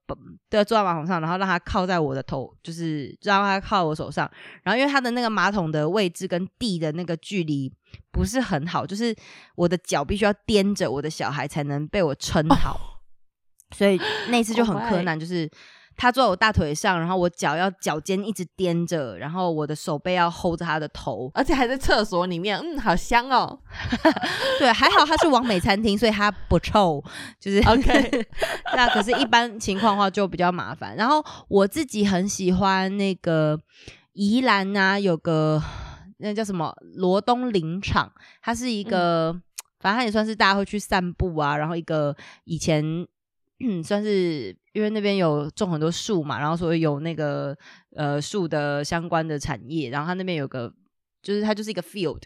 对坐在马桶上，然后让它靠在我的头，就是让它靠我手上。然后因为它的那个马桶的位置跟地的那个距离不是很好，就是我的脚必须要踮着我的小孩才能被我撑好，所以那次就很困难，就是。他坐在我大腿上，然后我脚要脚尖一直踮着，然后我的手背要 hold 着他的头，而且还在厕所里面，嗯，好香哦。对，还好他是完美餐厅，所以他不臭，就是 OK。那可是，一般情况的话就比较麻烦。然后我自己很喜欢那个宜兰啊，有个那叫什么罗东林场，它是一个，反正它也算是大家会去散步啊，然后一个以前。嗯，算是因为那边有种很多树嘛，然后所以有那个呃树的相关的产业，然后它那边有个就是它就是一个 field，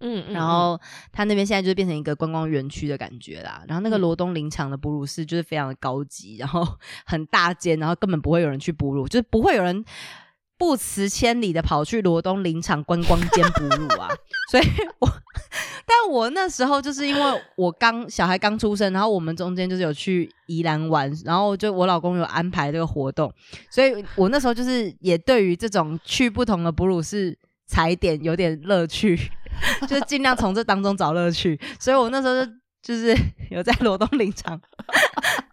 嗯，然后它那边现在就变成一个观光园区的感觉啦。然后那个嗯罗东林场的哺乳室就是非常的高级，然后很大间，然后根本不会有人去哺乳，就是不会有人不辞千里的跑去罗东林场观光间哺乳啊。所以我，但我那时候就是因为我刚小孩刚出生，然后我们中间就是有去宜兰玩，然后就我老公有安排这个活动，所以我那时候就是也对于这种去不同的哺乳室踩点有点乐趣。就是尽量从这当中找乐趣，所以我那时候就就是 有在罗东林场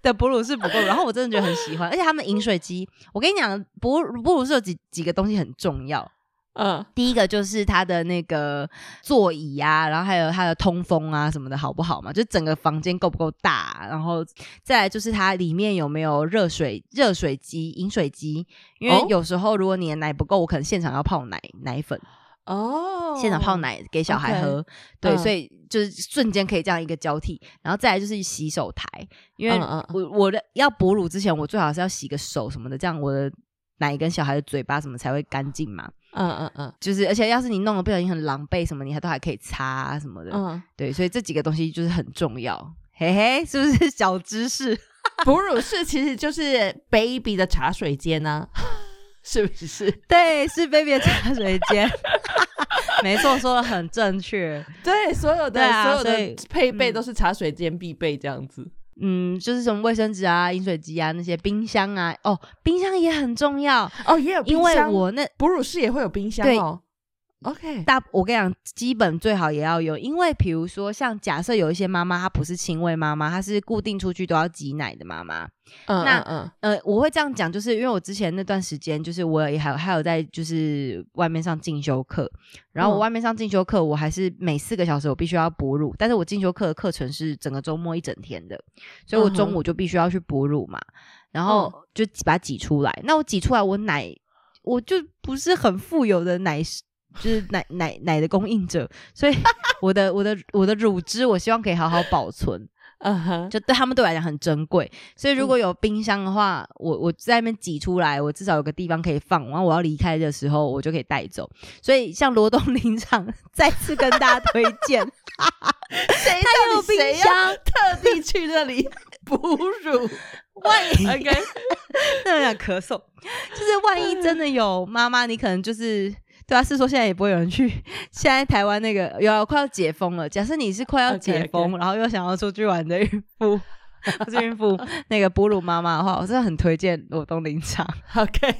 的哺乳室哺过乳，然后我真的觉得很喜欢，而且他们饮水机，我跟你讲，哺乳哺乳室有几几个东西很重要，嗯。第一个就是它的那个座椅啊，然后还有它的通风啊什么的好不好嘛，就整个房间够不够大，然后再来就是它里面有没有热水热水机、饮水机，因为哦。有时候如果你的奶不够，我可能现场要泡奶奶粉。哦，现场泡奶给小孩喝对，嗯。所以就是瞬间可以这样一个交替，然后再来就是洗手台，因为我我的要哺乳之前，我最好是要洗个手什么的，这样我的奶跟小孩的嘴巴什么才会干净嘛。嗯嗯嗯就是而且要是你弄得不小心很狼狈什么，你还都还可以擦、啊、什么的，嗯，对，所以这几个东西就是很重要。嘿嘿，是不是小知识？哺乳室其实就是 baby 的茶水间呢、是不是？对，是 baby 的茶水间，没错，说的很正确。对，所有的、啊所有的配备嗯都是茶水间必备这样子。嗯，就是什么卫生纸啊、饮水机啊、那些冰箱啊，哦，冰箱也很重要，哦，也有冰因为箱我那哺乳室也会有冰箱哦。OK，大，我跟你讲，基本最好也要有，因为比如说像假设有一些妈妈她不是亲喂妈妈，她是固定出去都要挤奶的妈妈，嗯那嗯嗯呃，我会这样讲，就是因为我之前那段时间，就是我也还有还有在就是外面上进修课，然后我嗯外面上进修课，我还是每四个小时我必须要哺乳，但是我进修课的课程是整个周末一整天的，所以我中午就必须要去哺乳嘛，然后就把它挤出来。那我挤出来，我奶我就不是很富有的奶。就是奶奶奶的供应者，所以我的我的我的乳汁，我希望可以好好保存。嗯哼，就对他们对我来讲很珍贵，所以如嗯果有冰箱的话，我我在那边挤出来，我至少有个地方可以放，然后我要离开的时候，我就可以带走。所以像罗东林场，再次跟大家推荐，谁它有冰箱，特地去那里 哺乳万一？OK，那有点咳嗽，就是万一真的有妈妈，你可能就是。对啊，是说现在也不会有人去。现在台湾那个有快要解封了，假设你是快要解封然后又想要出去玩的孕妇，不是孕妇，那个哺乳妈妈的话，我真的很推荐罗东林场。OK，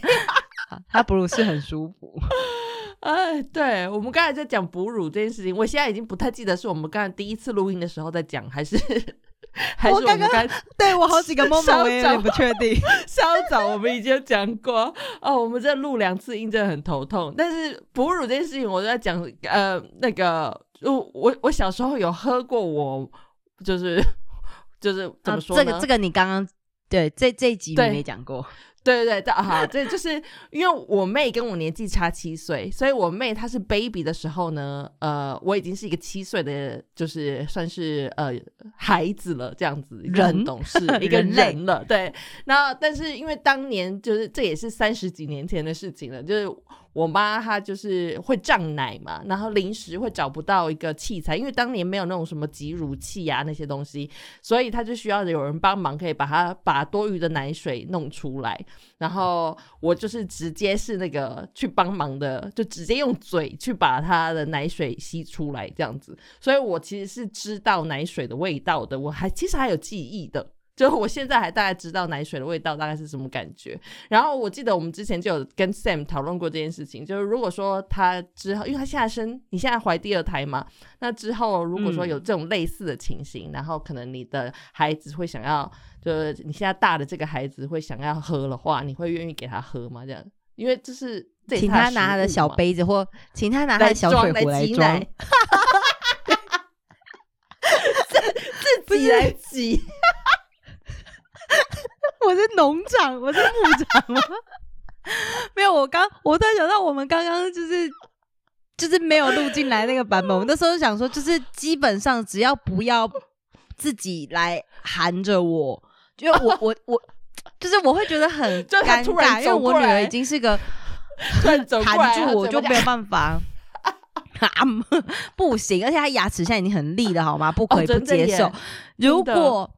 它哺乳是很舒服。哎，对我们刚才在讲哺乳这件事情，我现在已经不太记得是我们刚才第一次录音的时候在讲，还是 还是我刚刚刚对我好几个 moment 稍我也不确定。稍早我们已经讲过哦，我们这录两次音真的很头痛。但是哺乳这件事情，我就在讲呃那个，我我我小时候有喝过我，就是就是怎么说呢？啊这个这个你刚刚对这这一集你对没讲过，对 对对，好，这就是因为我妹跟我年纪差七岁，所以我妹她是 baby 的时候呢，呃，我已经是一个七岁的，就是算是呃孩子了，这样子，人懂事一个人了，对。然后，但是因为当年就是这也是三十几年前的事情了，就是我妈她就是会胀奶嘛，然后临时会找不到一个器材，因为当年没有那种什么挤乳器啊那些东西，所以她就需要有人帮忙，可以把它把多余的奶水弄出来。然后我就是直接是那个去帮忙的，就直接用嘴去把她的奶水吸出来这样子，所以我其实是知道奶水的味道的，我还其实还有记忆的。就我现在还大概知道奶水的味道大概是什么感觉，然后我记得我们之前就有跟 Sam 讨论过这件事情，就是如果说他之后，因为他现在生，你现在怀第二胎嘛，那之后如果说有这种类似的情形，然后可能你的孩子会想要，就是你现在大的这个孩子会想要喝的话，你会愿意给他喝吗？这样，因为这是请他拿他的小杯子，或请他拿他的小装水壶来挤装 自。自己来挤。我是农场，我是牧场吗？没有，我刚我突然想到，我们刚刚就是就是没有录进来那个版本。我那时候想说，就是基本上只要不要自己来含着我，因为我我我就是我会觉得很尴尬，因为我女儿已经是个突然走过来含住我就没有法。办法。不行，而且他牙齿现在已经很利了，好吗？不可以不接受。如果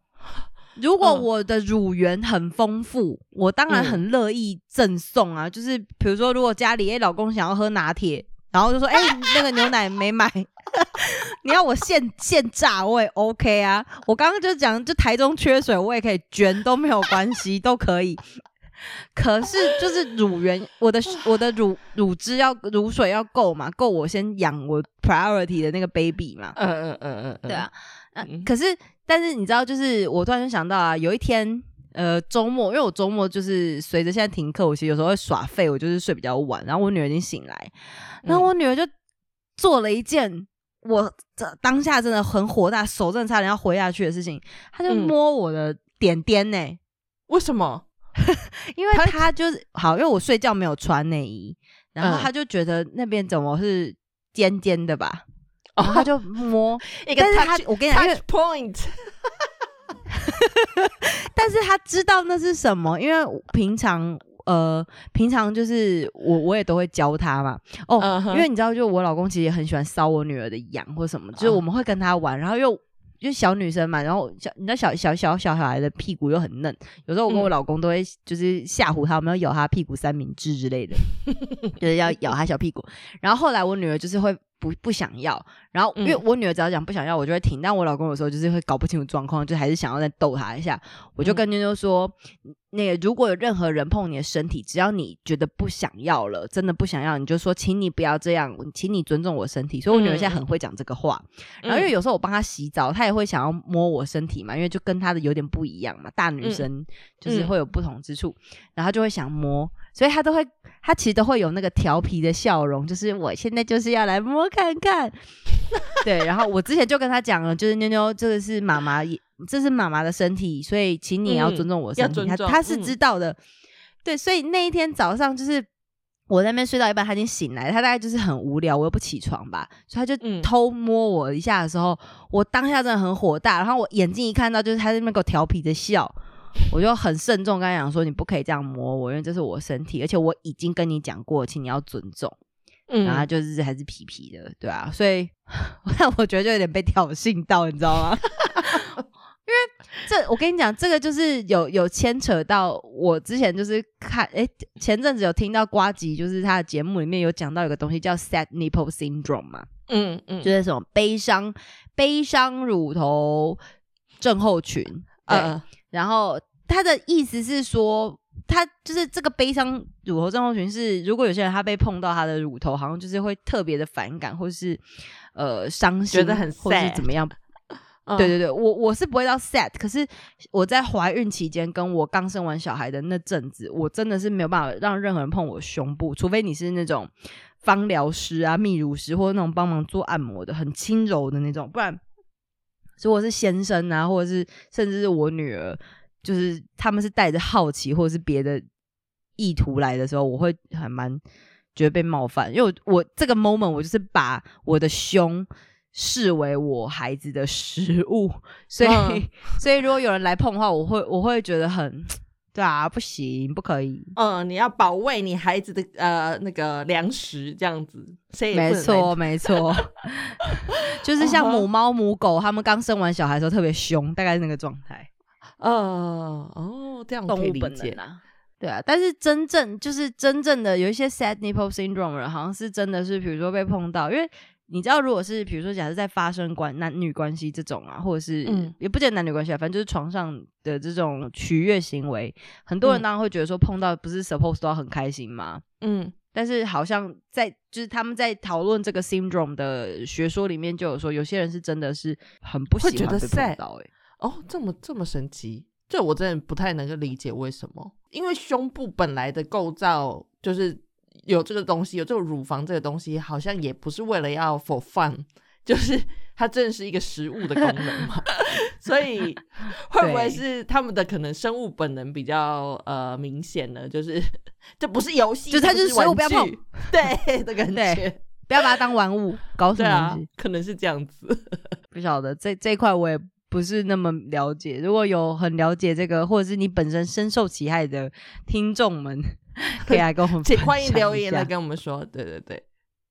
如果嗯我的乳源很丰富，我当然嗯很乐意赠送啊。就是比如说，如果家里哎、老公想要喝拿铁，然后就说哎、那个牛奶没买，你要我现现榨我也 OK 啊。我刚刚就讲，就台中缺水，我也可以捐都没有关系，都可以。可是就是乳源，我的我的乳乳汁要乳水要够嘛，够我先养我 priority 的那个 baby 嘛。嗯嗯嗯嗯嗯，对啊，嗯可是但是你知道，就是我突然就想到啊，有一天呃周末，因为我周末就是随着现在停课，我其实有时候会耍废，我就是睡比较晚，然后我女儿已经醒来，然后我女儿就做了一件我这当下真的很火大，手真的差点要回下去的事情，她就嗯。摸我的点点呢、为什么？因为她她就是好，因为我睡觉没有穿内衣，然后嗯。她就觉得那边怎么是尖尖的吧，哦然后她就摸，一个但是她 touch 我跟你讲，touch point，但是他知道那是什么，因为平常呃，平常就是我我也都会教他嘛。哦因为你知道，就我老公其实也很喜欢搔我女儿的痒或什么，就是嗯我们会跟他玩，然后又。就小女生嘛，然后小你知道小小小小小孩的屁股又很嫩，有时候我跟我嗯老公都会就是吓唬他，我们要咬他屁股三明治之类的，就是要咬他小屁股。然后后来我女儿就是会不不想要，然后因为嗯我女儿只要讲不想要，我就会停。但我老公有时候就是会搞不清楚状况，就还是想要再逗她一下。我就嗯跟妞妞说，那个如果有任何人碰你的身体，只要你觉得不想要了，真的不想要，你就说，请你不要这样，请你尊重我身体。所以我女儿现在很会讲这个话。然后因为有时候我帮她洗澡，她也会想要摸我身体嘛，因为就跟她的有点不一样嘛，大女生就是嗯会有不同之处，然后她就会想摸，所以他都会，他其实都会有那个调皮的笑容，就是我现在就是要来摸看看。对，然后我之前就跟他讲了，就是妞妞这个是妈妈，这是妈妈的身体，所以请你也要嗯尊重我的身体。要尊重她她是嗯知道的，对，所以那一天早上就是。我在那边睡到一半，他已经醒来，他大概就是很无聊，我又不起床吧，所以他就嗯偷摸我一下的时候，我当下真的很火大，然后我眼睛一看到就是他在那边给我调皮的笑，我就很慎重跟她讲说，你不可以这样摸我，因为这是我身体，而且我已经跟你讲过，请你要尊重。嗯然后就是还是皮皮的，对啊，所以 我觉得就有点被挑衅到，你知道吗？因为这我跟你讲，这个就是有有牵扯到我之前就是看，哎，前阵子有听到瓜吉，就是他的节目里面有讲到有个东西叫 sad nipple syndrome 嘛，嗯嗯就是什么悲伤悲伤乳头症候群，对，呃然后他的意思是说，他就是这个悲伤乳头症候群是，如果有些人他被碰到他的乳头，好像就是会特别的反感，或是呃伤心，觉得很或是怎么样。嗯对对对，我我是不会到 sad，可是我在怀孕期间跟我刚生完小孩的那阵子，我真的是没有办法让任何人碰我胸部，除非你是那种芳疗师啊、泌乳师或者那种帮忙做按摩的很轻柔的那种，不然如果是先生啊，或者是甚至是我女儿，就是他们是带着好奇或者是别的意图来的时候，我会还蛮觉得被冒犯，因为我我这个 moment 我就是把我的胸视为我孩子的食物，所以、嗯 所以如果有人来碰的话，我会我会觉得很对啊，不行，不可以。嗯，你要保卫你孩子的呃那个粮食，这样子，没错，没错，就是像母猫、母狗，它们刚生完小孩的时候特别凶，大概是那个状态。呃哦，这样可以理解能啊。对啊，但是真正就是真正的有一些 sad nipple syndrome 人，好像是真的是，比如说被碰到，因为你知道，如果是比如说假设在发生关男女关系这种啊，或者是、嗯也不见得男女关系啊，反正就是床上的这种取悦行为，很多人嗯当然会觉得说碰到不是 suppose 都要很开心吗？嗯。但是好像在就是他们在讨论这个 syndrome 的学说里面就有说，有些人是真的是很不会觉得喜欢被碰 sad 到、欸，哦，这么这么神奇，这我真的不太能够理解为什么，因为胸部本来的构造就是有这个东西，有这个乳房这个东西，好像也不是为了要 for fun，就是它真的是一个食物的功能嘛，所以会不会是他们的可能生物本能比较呃明显呢？就是 这不是游戏，就它就是玩食物不要碰具，对的感觉，不要把它当玩物，搞什么东西？，可能是这样子。不晓得这这一块我也不是那么了解。如果有很了解这个，或者是你本身深受其害的听众们，可以来跟我们欢迎留言来跟我们说，对对对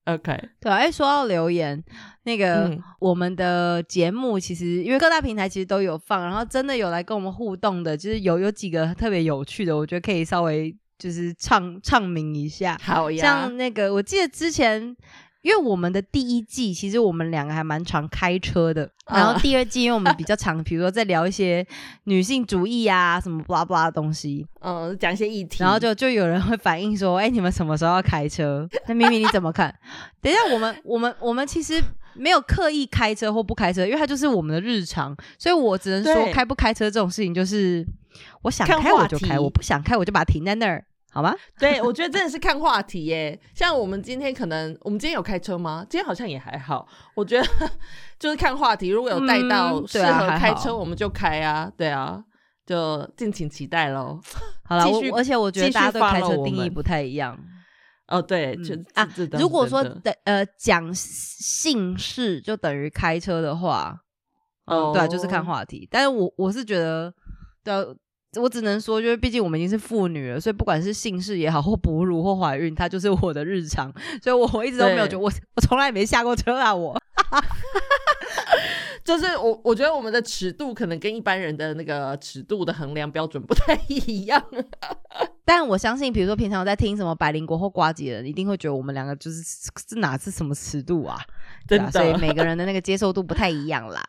，OK，对啊，哎，说到留言，那个、嗯。我们的节目其实因为各大平台其实都有放，然后真的有来跟我们互动的，就是有有几个特别有趣的，我觉得可以稍微就是唱唱名一下。好呀，像那个，我记得之前。因为我们的第一季，其实我们两个还蛮常开车的。然后啊第二季，因为我们比较常，比如说在聊一些女性主义啊，什么 blah blah 的东西，嗯，讲一些议题，然后就就有人会反映说：“哎、你们什么时候要开车？”那明明你怎么看？等一下，我们我们我们其实没有刻意开车或不开车，因为它就是我们的日常，所以我只能说开不开车这种事情，就是我想开我就开，我不想开我就把它停在那儿，好吗？对，我觉得真的是看话题耶。像我们今天可能，我们今天有开车吗？今天好像也还好。我觉得 就是看话题，如果有带到适合开车，我们就开啊。对啊，就敬请期待喽。好了，我而且我觉得大家对开车定义不太一样。哦，对，嗯就啊如果说真的的呃讲姓氏就等于开车的话，哦，对啊，就是看哦话题。但是我我是觉得，对啊、我只能说，就是毕竟我们已经是妇女了，所以不管是姓氏也好，或哺乳或怀孕，它就是我的日常。所以我我一直都没有对觉得我我从来没下过车啊，我。就是我，我觉得我们的尺度可能跟一般人的那个尺度的衡量标准不太一样。但我相信，比如说平常有在听什么百灵国或瓜姐的人，一定会觉得我们两个就是这哪是什么尺度啊？对啊所以每个人的那个接受度不太一样啦。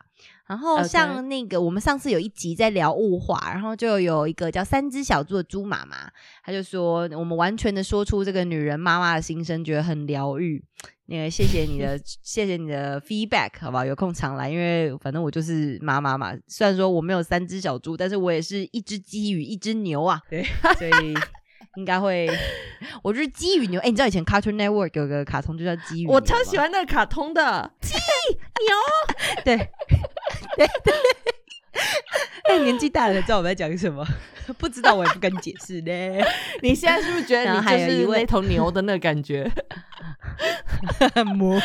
然后像那个我们上次有一集在聊物化，然后就有一个叫三只小猪的猪妈妈，她就说我们完全的说出这个女人妈妈的心声，觉得很疗愈。那个谢谢你的，谢谢你的 feedback，好不好？有空常来，因为反正我就是妈妈嘛。虽然说我没有三只小猪，但是我也是一只鸡与一只牛啊，对，所以 应该会，我就是鸡与牛。哎、你知道以前 Cartoon Network 有个卡通就叫鸡与牛我超喜吗欢那个卡通的。对对对，哎、年纪大了知道我在讲什么，不知道我也不跟你解释呢。你现在是不是觉得你就还有一位是那头牛的那个感觉？摸，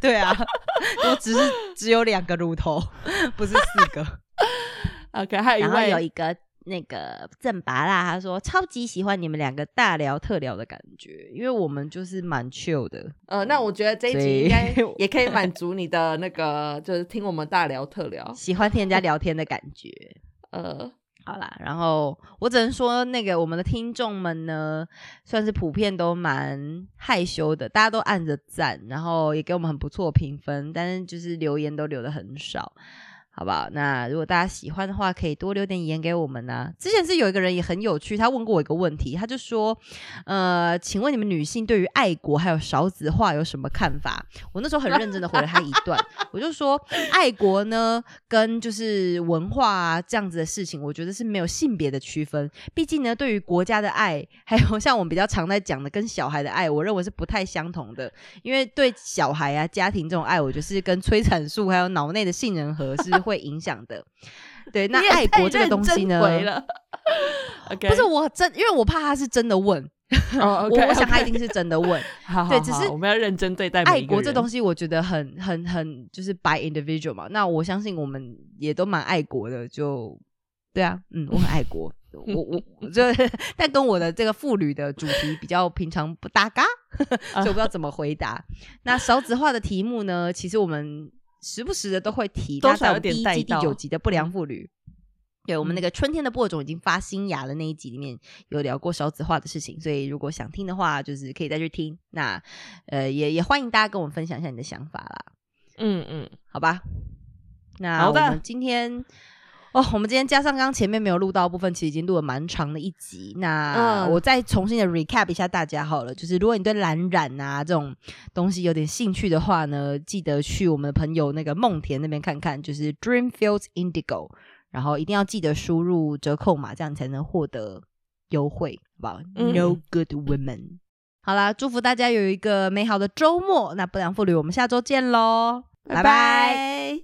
对啊，我只是只有两个乳头，不是四个。OK，还有一然后有位一个那个正拔啦，他说超级喜欢你们两个大聊特聊的感觉，因为我们就是蛮 chill 的。呃，那我觉得这一集应该 也可以满足你的那个，就是听我们大聊特聊。喜欢听人家聊天的感觉。呃，好啦，然后我只能说，那个我们的听众们呢，算是普遍都蛮害羞的，大家都按着赞，然后也给我们很不错的评分，但是就是留言都留的很少。好不好？那如果大家喜欢的话，可以多留点言给我们呢、之前是有一个人也很有趣，他问过我一个问题，他就说：“呃，请问你们女性对于爱国还有少子化有什么看法？”我那时候很认真的回了他一段，我就说：爱国呢，跟就是文化啊这样子的事情，我觉得是没有性别的区分。毕竟呢，对于国家的爱，还有像我们比较常在讲的跟小孩的爱，我认为是不太相同的。因为对小孩啊、家庭这种爱，我觉得是跟催产素还有脑内的杏仁核是会影响的。对，那爱国这个东西呢？不是我真，因为我怕他是真的问，哦我想他一定是真的问。好好对只是我们要认真对待爱国这东西。西，我觉得很很很就是 by individual 嘛。那我相信我们也都蛮爱国的，就对啊，嗯，我很爱国。我我我就，但跟我的这个妇女的主题比较平常不搭嘎，所以我不知道怎么回答。那少子化的题目呢，其实我们时不时的都会提，多那在第一季第九集的不良妇女。对我们那嗯个春天的播种已经发新芽的那一集里面有聊过少子化的事情，所以如果想听的话，就是可以再去听。那呃，也也欢迎大家跟我们分享一下你的想法啦，嗯嗯，好吧？那我们今天哦，我们今天加上刚刚前面没有录到的部分，其实已经录了蛮长的一集。那嗯我再重新的 recap 一下大家好了，就是如果你对蓝染啊这种东西有点兴趣的话呢，记得去我们的朋友那个梦田那边看看，就是 Dreamfields Indigo，然后一定要记得输入折扣码，这样才能获得优惠，好不好、嗯 n o good women。好啦，祝福大家有一个美好的周末。那不良妇女，我们下周见喽，拜拜拜。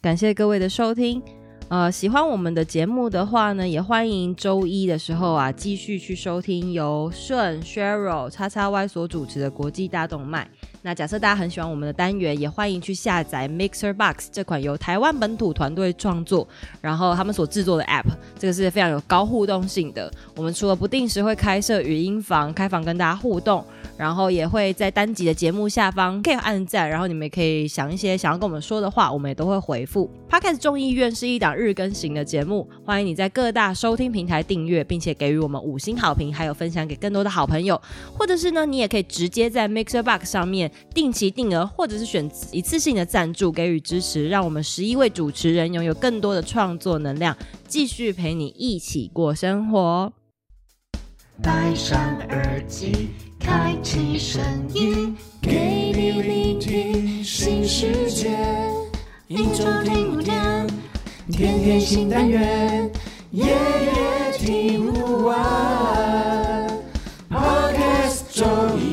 感谢各位的收听。呃，喜欢我们的节目的话呢，也欢迎周一的时候啊，继续去收听由顺、Cheryl、叉叉 Y 所主持的国际大动脉。那假设大家很喜欢我们的单元，也欢迎去下载 Mixer Box 这款由台湾本土团队创作，然后他们所制作的 App，这个是非常有高互动性的。我们除了不定时会开设语音房，开房跟大家互动，然后也会在单集的节目下方可以按赞，然后你们也可以想一些想要跟我们说的话，我们也都会回复。Podcast 众议院是一档日更型的节目，欢迎你在各大收听平台订阅，并且给予我们五星好评，还有分享给更多的好朋友，或者是呢，你也可以直接在 Mixer Box 上面定期定额，或者是选一次性的赞助，给予支持，让我们十一位主持人拥有更多的创作能量，继续陪你一起过生活。戴上耳机，开启声音，给你聆听新世界。一周听五天，天天新单元，夜夜听不完。Podcast Joy。